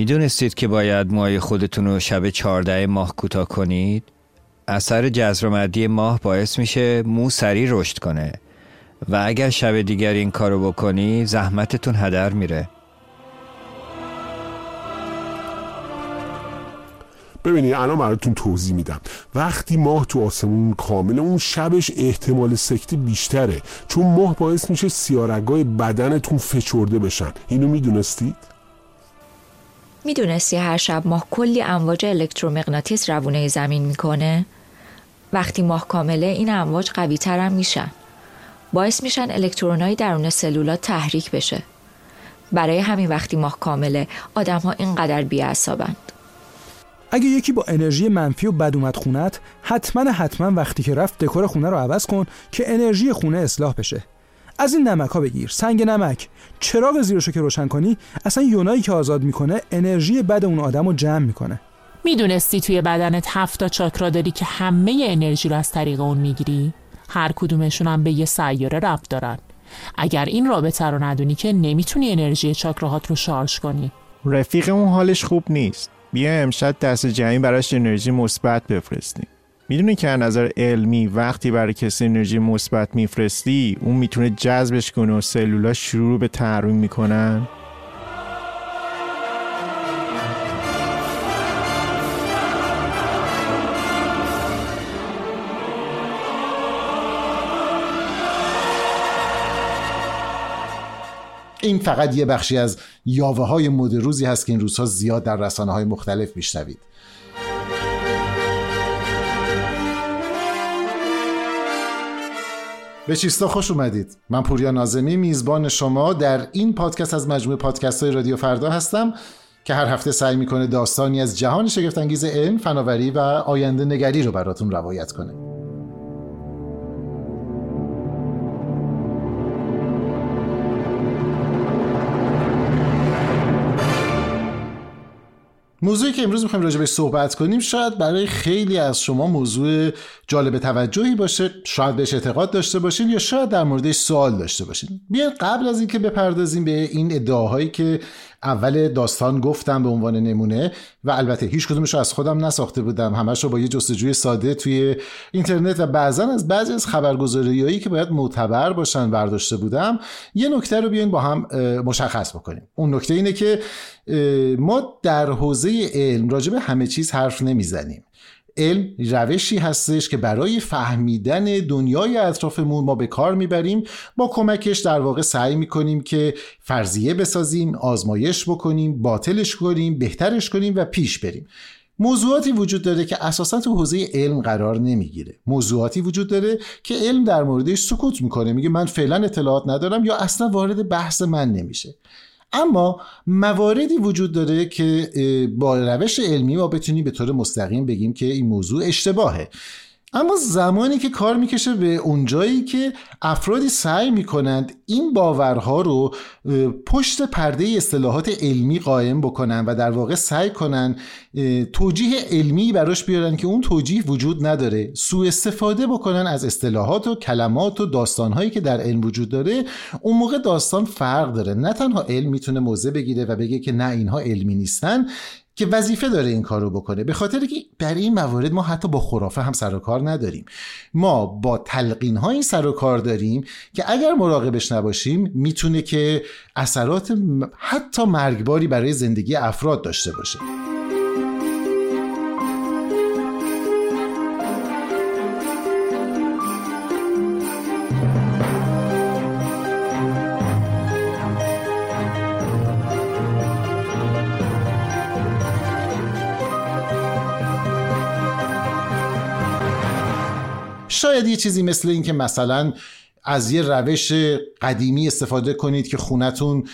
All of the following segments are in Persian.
می‌دونستید که باید موهای خودتون رو شب چهارده ماه کوتاه کنید؟ اثر جذر مدی ماه باعث میشه مو سریع رشد کنه. و اگر شب دیگر این کارو بکنی زحمتتون هدر میره. ببینید الان براتون توضیح میدم. وقتی ماه تو آسمون کامله اون شبش احتمال سکته بیشتره. چون ماه باعث میشه سیارگای بدنتون فچرده بشن. اینو می‌دونستید؟ می‌دونستی هر شب ماه کلی امواج الکترومغناطیس روونه زمین می‌کنه؟ وقتی ماه کامله این امواج قوی ترم میشن. باعث میشن الکترونای درون سلولات تحریک بشه. برای همین وقتی ماه کامله آدم ها اینقدر بیعصابند اگه یکی با انرژی منفی و بد اومد خونت حتما حتما وقتی که رفت دکور خونه رو عوض کن که انرژی خونه اصلاح بشه. از این نمک ها بگیر. سنگ نمک. چراغ زیرشو که روشن کنی اصلا یونایی که آزاد می‌کنه انرژی بد اون آدم رو جمع می‌کنه. می‌دونستی توی بدنت هفت تا چاکرا داری که همه انرژی رو از طریق اون می‌گیری؟ هر کدومشون هم به یه سیاره ربط دارن. اگر این رابطه رو ندونی که نمی‌تونی انرژی چاکراهات رو شارژ کنی. رفیق اون حالش خوب نیست. بیا امشب دست جمعی براش انرژی مثبت بفرستیم می‌دونی که از نظر علمی وقتی برای کسی انرژی مثبت میفرستی اون می‌تونه جذبش کنه و سلولا شروع به تحریم می‌کنن؟ این فقط یه بخشی از یاوه های مد روزی هست که این روزها زیاد در رسانه های مختلف میشنوید. به چیستا خوش اومدید. من پوریا نازمی میزبان شما در این پادکست از مجموعه پادکست های رادیو فردا هستم که هر هفته سعی می‌کنه داستانی از جهان شگفتانگیز علم فناوری و آینده نگری رو براتون روایت کنه. موضوعی که امروز می‌خوایم راجع بهش صحبت کنیم شاید برای خیلی از شما موضوع جالب توجهی باشه شاید بهش اعتقاد داشته باشین یا شاید در موردش سوال داشته باشین. بیاین قبل از اینکه بپردازیم به این ادعاهایی که اول داستان گفتم به عنوان نمونه و البته هیچ کدومش رو از خودم نساخته بودم. همش رو با یه جستجوی ساده توی اینترنت و بعضا از بعضی از خبرگزاریایی که باید معتبر باشن برداشته بودم. یه نکته رو بیاین با هم مشخص بکنیم. اون نکته اینه که ما در حوزه علم راجع به همه چیز حرف نمی‌زنیم. علم روشی هستش که برای فهمیدن دنیای اطرافمون ما به کار می‌بریم با کمکش در واقع سعی می‌کنیم که فرضیه بسازیم آزمایش بکنیم باطلش کنیم بهترش کنیم و پیش بریم. موضوعاتی وجود داره که اساسا تو حوزه علم قرار نمی‌گیره. موضوعاتی وجود داره که علم در موردش سکوت می‌کنه میگه من فعلا اطلاعات ندارم یا اصلا وارد بحث من نمیشه. اما مواردی وجود داره که با روش علمی ما بتونیم به طور مستقیم بگیم که این موضوع اشتباهه. اما زمانی که کار می‌کشه به اونجایی که افرادی سعی می‌کنند این باورها رو پشت پرده اصطلاحات علمی قائم بکنن و در واقع سعی کنن توجیه علمی براش بیارن که اون توجیه وجود نداره. سوء استفاده بکنن از اصطلاحات و کلمات و داستانهایی که در علم وجود داره. اون موقع داستان فرق داره. نه تنها علم می‌تونه موضع بگیره و بگه که نه اینها علمی نیستن. که وظیفه داره این کار رو بکنه. به خاطر که در این موارد ما حتی با خرافه هم سر و کار نداریم. ما با تلقین های سر و کار داریم که اگر مراقبش نباشیم می‌تونه که اثرات حتی مرگباری برای زندگی افراد داشته باشه. چیزی مثل این که مثلا از یه روش قدیمی استفاده کنید که خونتون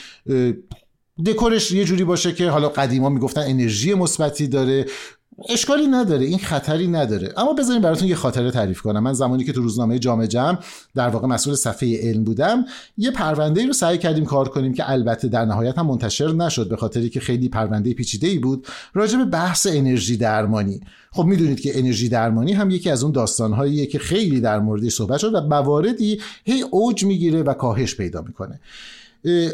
دکورش یه جوری باشه که حالا قدیما می‌گفتن انرژی مثبتی داره. اشکالی نداره این خطری نداره. اما بذارین براتون یه خاطره تعریف کنم. من زمانی که تو روزنامه جامعه جمع در واقع مسئول صفحه علم بودم یه پرونده رو سعی کردیم کار کنیم که البته در نهایت هم منتشر نشد به خاطری که خیلی پرونده پیچیده ای بود راجع به بحث انرژی درمانی. خب می‌دونید که انرژی درمانی هم یکی از اون داستانهاییه که خیلی در موردش صحبت شد و مواردی هی اوج می‌گیره و کاهش پیدا می‌کنه.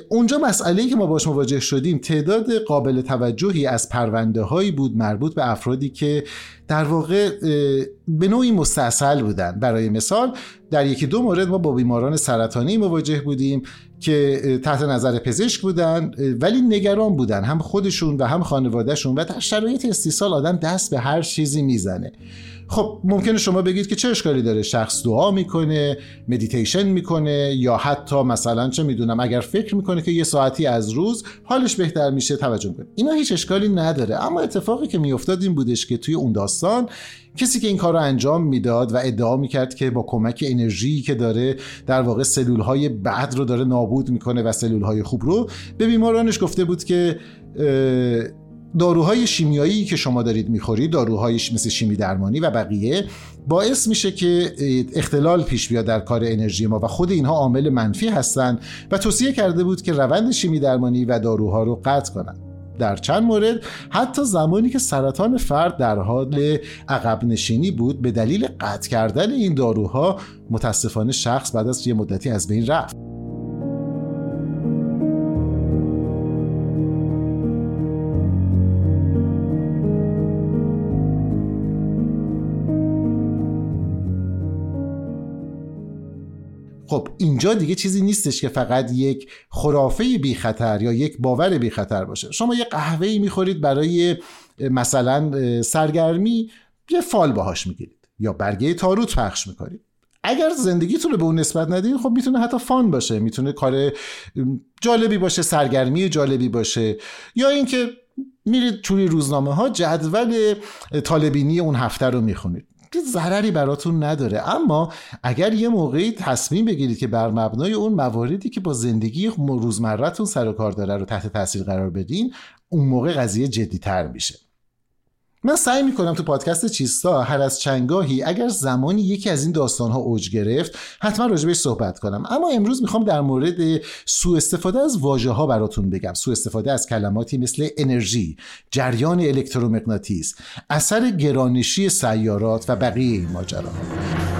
اونجا مسئله که ما باش مواجه شدیم تعداد قابل توجهی از پرونده هایی بود مربوط به افرادی که در واقع به نوعی مستاصل بودن. برای مثال در یکی دو مورد ما با بیماران سرطانی مواجه بودیم که تحت نظر پزشک بودن ولی نگران بودن. هم خودشون و هم خانوادهشون و در شرایط استیصال آدم دست به هر چیزی می‌زنه. خب ممکنه شما بگید که چه اشکالی داره؟ شخص دعا می‌کنه مدیتیشن می‌کنه یا حتی مثلا چه می‌دونم اگر فکر می‌کنه که یه ساعتی از روز حالش بهتر میشه توجه می‌کنه. اینا هیچ اشکالی نداره. اما اتفاقی که میافتاد این بودش که توی اون داستان کسی که این کار رو انجام می‌داد و ادعا می‌کرد که با کمک انرژی که داره در واقع سلول های بد رو داره نابود می‌کنه و سلول های خوب رو به بیمارانش گفته بود که داروهای شیمیایی که شما دارید می‌خورید داروهای مثل شیمی درمانی و بقیه باعث میشه که اختلال پیش بیاد در کار انرژی ما و خود اینها عامل منفی هستند و توصیه کرده بود که روند شیمی درمانی و داروها رو قطع کنند در چند مورد حتی زمانی که سرطان فرد در حال عقب نشینی بود به دلیل قطع کردن این داروها متاسفانه شخص بعد از یه مدتی از بین رفت. خب اینجا دیگه چیزی نیستش که فقط یک خرافه بی خطر یا یک باور بی خطر باشه. شما یه قهوه ای می‌خورید برای مثلا سرگرمی یه فال باهاش می‌گیرید یا برگه تاروت پخش می‌کنید. اگر زندگیتون رو به اون نسبت ندید خب می‌تونه حتی فان باشه می‌تونه کار جالبی باشه سرگرمی جالبی باشه. یا اینکه میرید توی روزنامه ها جدول طالبینی اون هفته رو می‌خونید. ضرری براتون نداره. اما اگر یه موقعی تصمیم بگیرید که بر مبنای اون مواردی که با زندگی روزمرتون سر و کار داره رو تحت تاثیر قرار بدین اون موقع قضیه جدیتر میشه. من سعی می‌کنم تو پادکست چیستا هر از چنگاهی اگر زمانی یکی از این داستانها اوج گرفت حتما راجبش صحبت کنم. اما امروز می‌خوام در مورد سوء استفاده از واژه ها براتون بگم. سوء استفاده از کلماتی مثل انرژی جریان الکترومغناطیس اثر گرانشی سیارات و بقیه این ماجراها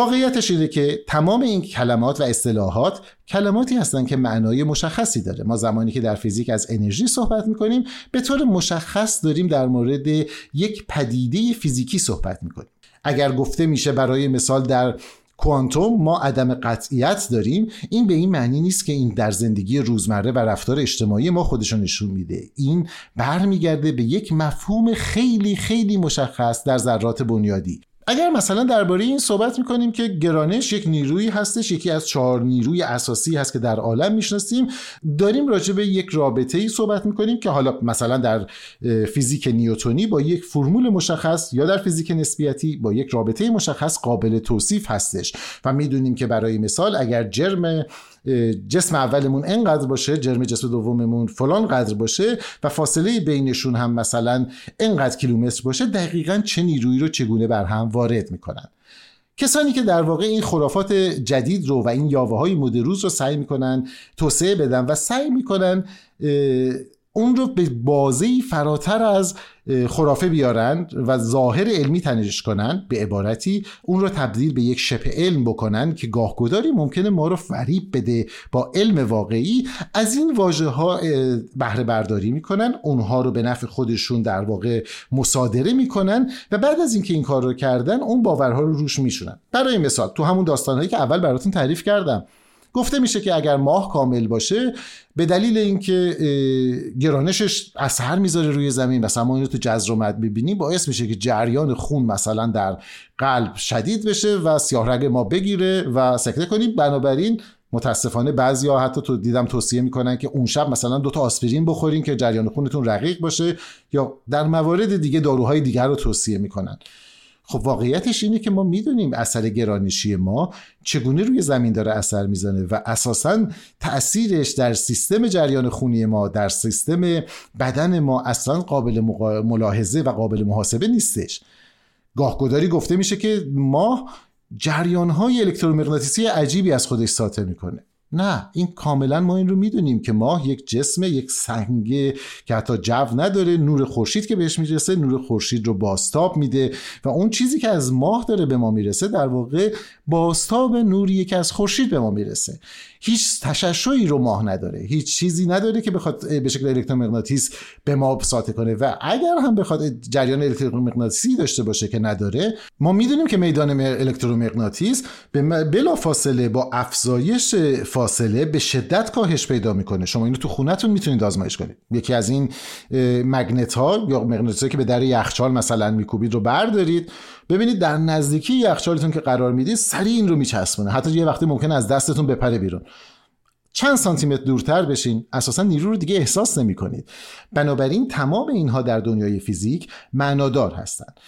واقعیتش اینه که تمام این کلمات و اصطلاحات کلماتی هستند که معنای مشخصی داره. ما زمانی که در فیزیک از انرژی صحبت می‌کنیم به طور مشخص داریم در مورد یک پدیده فیزیکی صحبت می‌کنیم. اگر گفته میشه برای مثال در کوانتوم ما عدم قطعیت داریم این به این معنی نیست که این در زندگی روزمره و رفتار اجتماعی ما خودشون نشون میده. این برمیگرده به یک مفهوم خیلی خیلی مشخص در ذرات بنیادی. اگر مثلا درباره این صحبت می‌کنیم که گرانش یک نیرویی هستش یکی از چهار نیروی اساسی هست که در عالم می‌شناسیم داریم راجع به یک رابطه ای صحبت می‌کنیم که حالا مثلا در فیزیک نیوتونی با یک فرمول مشخص یا در فیزیک نسبیتی با یک رابطه مشخص قابل توصیف هستش. و می‌دونیم که برای مثال اگر جرم جسم اولمون انقدر باشه جرم جسم دوممون فلان قدر باشه و فاصله بینشون هم مثلا انقدر کیلومتر باشه دقیقا چه نیرویی رو چگونه بر هم وارد می‌کنن. کسانی که در واقع این خرافات جدید رو و این یاوه های مدروز رو سعی می‌کنن توسعه بدن و سعی می‌کنن اون رو به بازه فراتر از خرافه بیارن و ظاهر علمی تنش کنن به عبارتی اون رو تبدیل به یک شبه علم بکنن که گاهگداری ممکنه ما رو فریب بده با علم واقعی. از این واژه ها بهره برداری می‌کنن اونها رو به نفع خودشون در واقع مصادره می‌کنن و بعد از اینکه این کار رو کردن اون باورها رو روش میشونن. برای مثال تو همون داستانهایی که اول براتون تعریف کردم. گفته میشه که اگر ماه کامل باشه به دلیل اینکه گرانشش اثر می‌ذاره روی زمین مثلا ما اینو تو جزرومت ببینیم باعث میشه که جریان خون مثلا در قلب شدید بشه و سیاه رگ ما بگیره و سکته کنیم. بنابراین متاسفانه بعضیا حتی تو دیدم توصیه می‌کنن که اون شب مثلا دو تا آسپرین بخورین که جریان خونتون رقیق باشه یا در موارد دیگه داروهای دیگر رو توصیه می‌کنن. خب واقعیتش اینه که ما می‌دونیم اثر گرانشی ما چگونه روی زمین داره اثر می‌زنه و اساسا تاثیرش در سیستم جریان خونی ما در سیستم بدن ما اصلا قابل ملاحظه و قابل محاسبه نیستش. گاهگداری گفته میشه که ما جریان های الکترومغناطیسی عجیبی از خودش ساطع می‌کنه. نه این کاملا ما این رو می‌دونیم که ماه یک جسم یک سنگ که حتی جو نداره نور خورشید که بهش می‌رسه نور خورشید رو باستاب میده و اون چیزی که از ماه داره به ما می‌رسه در واقع باستاب نوریه که از خورشید به ما می‌رسه. هیچ تشعشعی رو ماه نداره. هیچ چیزی نداره که بخواد به شکل الکترومغناطیس به ما ساطع کنه. و اگر هم بخواد جریان الکترومغناطیسی داشته باشه که نداره ما می‌دونیم که میدان الکترومغناطیس بلا فاصله با افزایش فاصله به شدت کاهش پیدا می‌کنه. شما اینو تو خونتون می‌تونید آزمایش کنید. یکی از این مگنت ها یا مغناطیسی که به در یخچال مثلا میکوبید رو بردارید. ببینید در نزدیکی یخچالتون که قرار می‌دید سریع این رو میچسبونه. حتی یه وقتی ممکن از دستتون بپره بیرون. چند سانتی متر دورتر بشین. اساسا نیرو رو دیگه احساس نمی کنید بنابراین تمام اینها در دنیای فیزیک معنادار هستند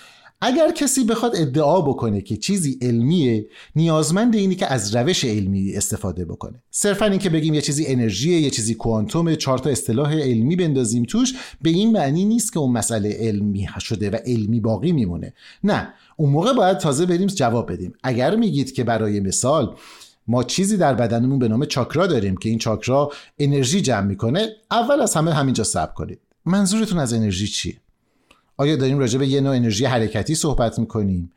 اگر کسی بخواد ادعا بکنه که چیزی علمیه نیازمند اینی که از روش علمی استفاده بکنه. صرفا اینکه بگیم یه چیزی انرژیه یه چیزی کوانتوم چهار تا اصطلاح علمی بندازیم توش به این معنی نیست که اون مسئله علمی شده و علمی باقی میمونه. نه اون موقع باید تازه بریم جواب بدیم. اگر میگید که برای مثال ما چیزی در بدنمون به نام چاکرا داریم که این چاکرا انرژی جمع می‌کنه اول از همه همینجا صبر کنید. منظورتون از انرژی چیه؟ آیا داریم راجع به یه نوع انرژی حرکتی صحبت می‌کنیم؟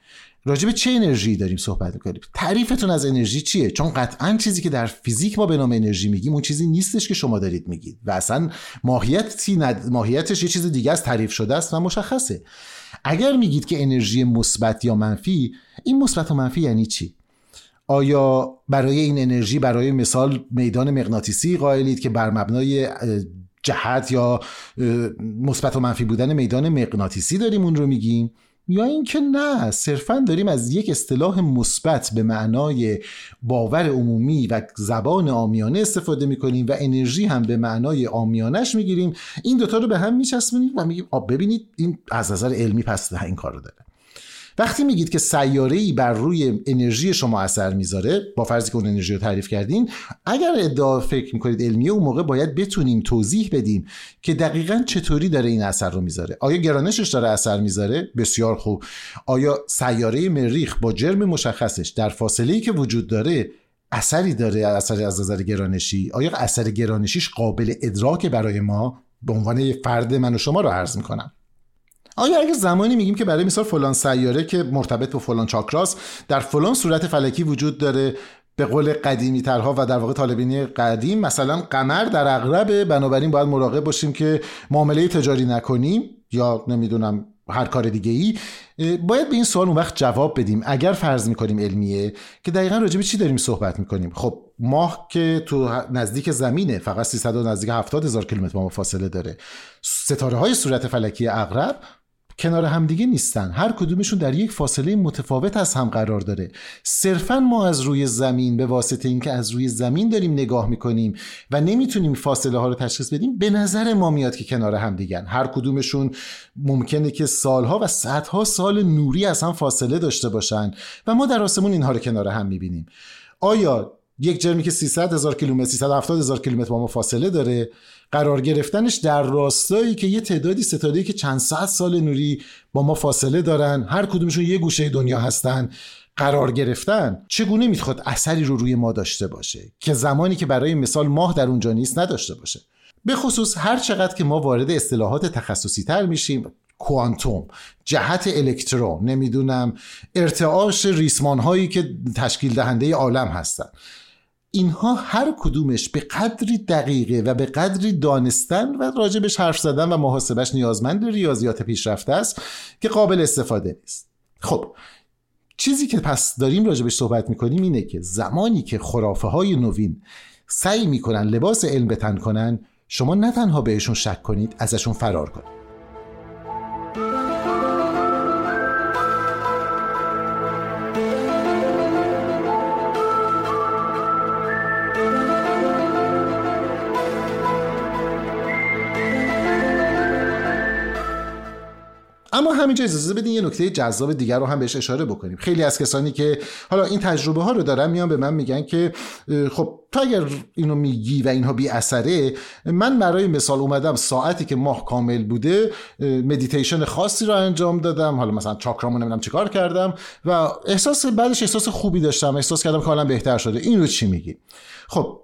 راجع به چه انرژی داریم صحبت می‌کنیم؟ تعریفتون از انرژی چیه؟ چون قطعا چیزی که در فیزیک ما به نام انرژی میگیم اون چیزی نیستش که شما دارید میگید. و اصلا ماهیتی ند... ماهیتش یه چیز دیگه از تعریف شده است و مشخصه. اگر میگید که انرژی مثبت یا منفی این مثبت و منفی یعنی چی؟ آیا برای این انرژی برای مثال میدان مغناطیسی قائلید که بر مبنای جهت یا مثبت و منفی بودن میدان مغناطیسی داریم اون رو میگیم یا اینکه نه صرفا داریم از یک اصطلاح مثبت به معنای باور عمومی و زبان آمیانه استفاده می‌کنیم و انرژی هم به معنای آمیانش می‌گیریم. این دوتا رو به هم میچسبونیم و میگیم آب ببینید این از نظر علمی پس این کار رو داره. وقتی میگید که سیاره ای بر روی انرژی شما اثر می‌ذاره با فرضی که اون انرژی رو تعریف کردین اگر ادعا فکر می‌کنید علمیه اون موقع باید بتونیم توضیح بدیم که دقیقا چطوری داره این اثر رو می‌ذاره. آیا گرانشش داره اثر می‌ذاره؟ بسیار خوب. آیا سیاره مریخ با جرم مشخصش در فاصله ای که وجود داره اثری داره اثری از نظر گرانشی؟ آیا اثر گرانشیش قابل ادراک برای ما؟ به عنوان فرد من و شما رو عرض می‌کنم. آیا اگر زمانی میگیم که برای مثال فلان سیاره که مرتبط با فلان چاکراس در فلان صورت فلکی وجود داره به قول قدیمی ترها و در واقع طالبینی قدیم مثلا قمر در اغربه بنابراین باید مراقب باشیم که معامله تجاری نکنیم یا نمی‌دونم هر کار دیگه ای باید به این سوال اون وقت جواب بدیم. اگر فرض می‌کنیم علمیه که دقیقا راجع به چی داریم صحبت می‌کنیم؟ خب ماه که تو نزدیک زمینه فقط 300 نزدیک 70 هزار کیلومتر با فاصله داره. ستاره های صورت فلکی اغرب کنار همدیگه نیستن. هر کدومشون در یک فاصله متفاوت از هم قرار داره. صرفا ما از روی زمین به واسطه اینکه از روی زمین داریم نگاه می‌کنیم و نمی‌تونیم فاصله ها رو تشخیص بدیم به نظر ما میاد که کنار همدیگن هر کدومشون ممکنه که سالها و صدها سال نوری از هم فاصله داشته باشن و ما در آسمون اینها رو کنار هم می‌بینیم. آیا یک جرمی که 300 هزار کیلومتر 370 هزار کیلومتر با ما فاصله داره قرار گرفتنش در راستایی که یه تعدادی ستاره که چند صد سال نوری با ما فاصله دارن هر کدومشون یه گوشه دنیا هستن قرار گرفتن. چگونه می‌خواد اثری رو روی ما داشته باشه که زمانی که برای مثال ماه در اونجا نیست نداشته باشه؟ به خصوص هر چقدر که ما وارد اصطلاحات تخصصی تر میشیم کوانتوم جهت الکترون نمی‌دونم ارتعاش ریسمان هایی که تشکیل دهنده عالم هستن. اینها هر کدومش به قدری دقیقه و به قدری دانستن و راجبش حرف زدن و محاسبش نیازمند ریاضیات پیشرفته است که قابل استفاده نیست. خب چیزی که پس داریم راجبش صحبت می‌کنیم اینه که زمانی که خرافه های نوین سعی می‌کنن لباس علم بتن کنن شما نه تنها بهشون شک کنید ازشون فرار کنید. اما همینجا اجازه بدین یه نکته جذاب دیگر رو هم بهش اشاره بکنیم. خیلی از کسانی که حالا این تجربه ها رو دارن میان به من میگن که خب تو اگر اینو میگی و اینها بی اثره من برای مثال اومدم ساعتی که ماه کامل بوده مدیتیشن خاصی رو انجام دادم حالا مثلا چاکرامو نمی‌دونم چیکار کردم و احساس بعدش احساس خوبی داشتم احساس کردم که حالا بهتر شده. این رو چی میگی؟ خب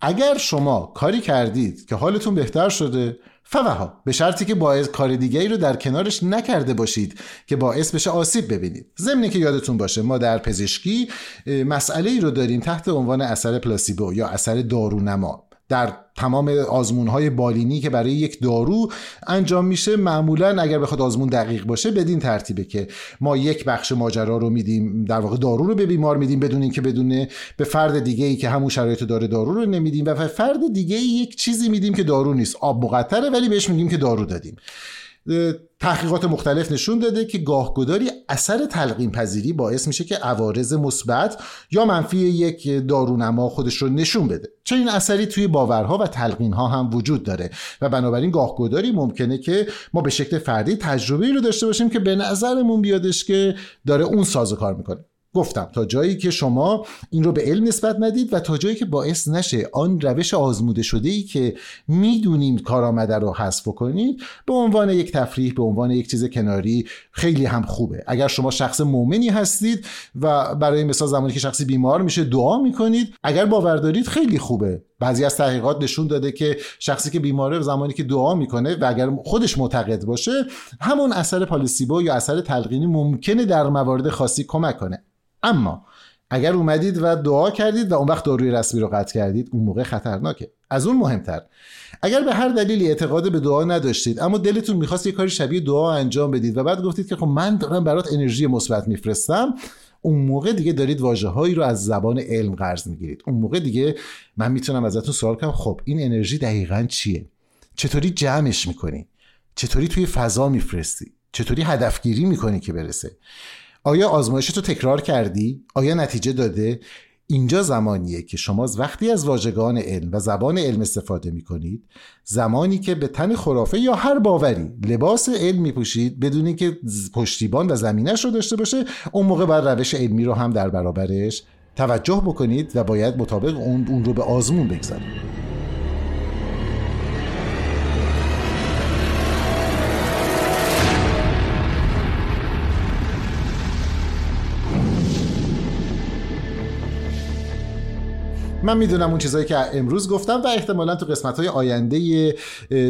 اگر شما کاری کردید که حالتون بهتر شده فوها به شرطی که باعث کار دیگری رو در کنارش نکرده باشید که باعث بشه آسیب ببینید. ضمن که یادتون باشه ما در پزشکی مسئله ای رو داریم تحت عنوان اثر پلاسیبو یا اثر دارونما. در تمام آزمون های بالینی که برای یک دارو انجام میشه معمولا اگر بخواد آزمون دقیق باشه بدین ترتیبه که ما یک بخش ماجرا رو میدیم در واقع دارو رو به بیمار میدیم بدون اینکه بدونه به فرد دیگه ای که همون شرایط داره دارو رو نمیدیم و به فرد دیگه ای یک چیزی میدیم که دارو نیست. آب مقطره ولی بهش میگیم که دارو دادیم. تحقیقات مختلف نشون داده که گاهگداری اثر تلقیم پذیری باعث میشه که عوارض مثبت یا منفی یک دارونما خودش رو نشون بده. چه این اثری توی باورها و تلقین ها هم وجود داره و بنابراین گاهگداری ممکنه که ما به شکل فردی تجربه رو داشته باشیم که به نظرمون بیادش که داره اون سازوکار می‌کنه. گفتم تا جایی که شما این رو به علم نسبت ندید و تا جایی که باعث نشه آن روش آزموده شده ای که می‌دونیم کارآمده رو حذف کنید به عنوان یک تفریح به عنوان یک چیز کناری خیلی هم خوبه. اگر شما شخص مؤمنی هستید و برای مثال زمانی که شخصی بیمار میشه دعا می‌کنید اگر باور دارید خیلی خوبه. بعضی از تحقیقات نشون داده که شخصی که بیماره زمانی که دعا می‌کنه و اگر خودش معتقد باشه همون اثر پالیسیبو یا اثر تلقینی ممکنه در موارد خاصی کمک کنه. اما اگر اومدید و دعا کردید و اون وقت داروی رسمی رو قطع کردید اون موقع خطرناکه. از اون مهمتر. اگر به هر دلیلی اعتقاد به دعا نداشتید اما دلتون می‌خواست یه کاری شبیه دعا انجام بدید و بعد گفتید که خب من دارم برات انرژی مثبت میفرستم اون موقع دیگه دارید واجه هایی رو از زبان علم قرض می‌گیرید. اون موقع دیگه من می‌تونم ازتون سوال کنم خب این انرژی دقیقا چیه؟ چطوری جمعش می‌کنی؟ چطوری توی فضا میفرستی؟ چطوری هدفگیری می‌کنی که برسه؟ آیا آزمایش تو تکرار کردی؟ آیا نتیجه داده؟ اینجا زمانیه که شما وقتی از واژگان علم و زبان علم استفاده می کنید زمانی که به تن خرافه یا هر باوری لباس علم می پوشید بدون که پشتیبان و زمینش رو داشته باشه اون موقع باید روش علمی رو هم در برابرش توجه بکنید و باید مطابق اون رو به آزمون بگذارید من می‌دونم اون چیزهایی که امروز گفتم و احتمالا تو قسمت های آینده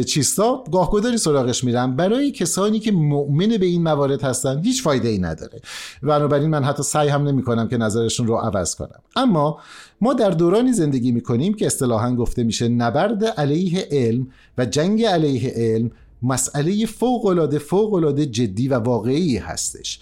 چیستا گاهگداری سراغش میرم. برای کسانی که مؤمن به این موارد هستن هیچ فایده ای نداره. بنابراین من حتی سعی هم نمی کنم که نظرشون رو عوض کنم. اما ما در دورانی زندگی می کنیم که اصطلاحا گفته میشه نبرد علیه علم و جنگ علیه علم مسئله فوق العاده فوق العاده جدی و واقعی هستش.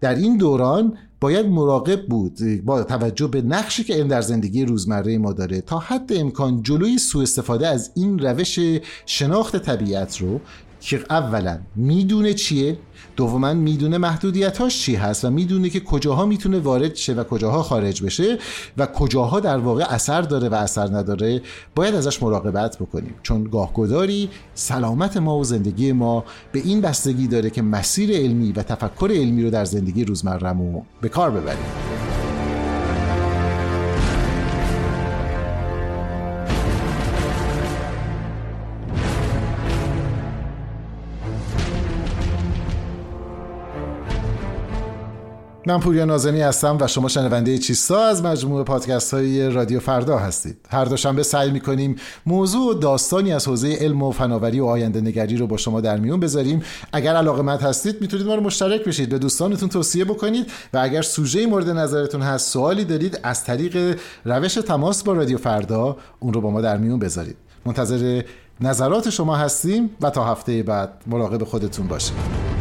در این دوران باید مراقب بود با توجه به نقشی که علم در زندگی روزمره ما داره تا حد امکان جلوی سوء استفاده از این روش شناخت طبیعت رو که اولا می‌دونه چیه؟ دوما می‌دونه محدودیتاش چی هست و می‌دونه که کجاها می‌تونه وارد شه و کجاها خارج بشه و کجاها در واقع اثر داره و اثر نداره. باید ازش مراقبت بکنیم. چون گاهگداری سلامت ما و زندگی ما به این بستگی داره که مسیر علمی و تفکر علمی رو در زندگی روزمرهمون به کار ببریم. من پوریا نازنی هستم و شما شنونده چیستا از مجموعه پادکست های رادیو فردا هستید. هر دوشنبه سعی می‌کنیم موضوع و داستانی از حوزه علم و فناوری و آینده نگری رو با شما در میون بذاریم. اگر علاقه مند هستید می‌تونید ما رو مشترک بشید. به دوستانتون توصیه بکنید و اگر سوژه مورد نظرتون هست سوالی دارید از طریق روش تماس با رادیو فردا اون رو با ما در میون بذارید. منتظر نظرات شما هستیم و تا هفته بعد مراقب خودتون باشید.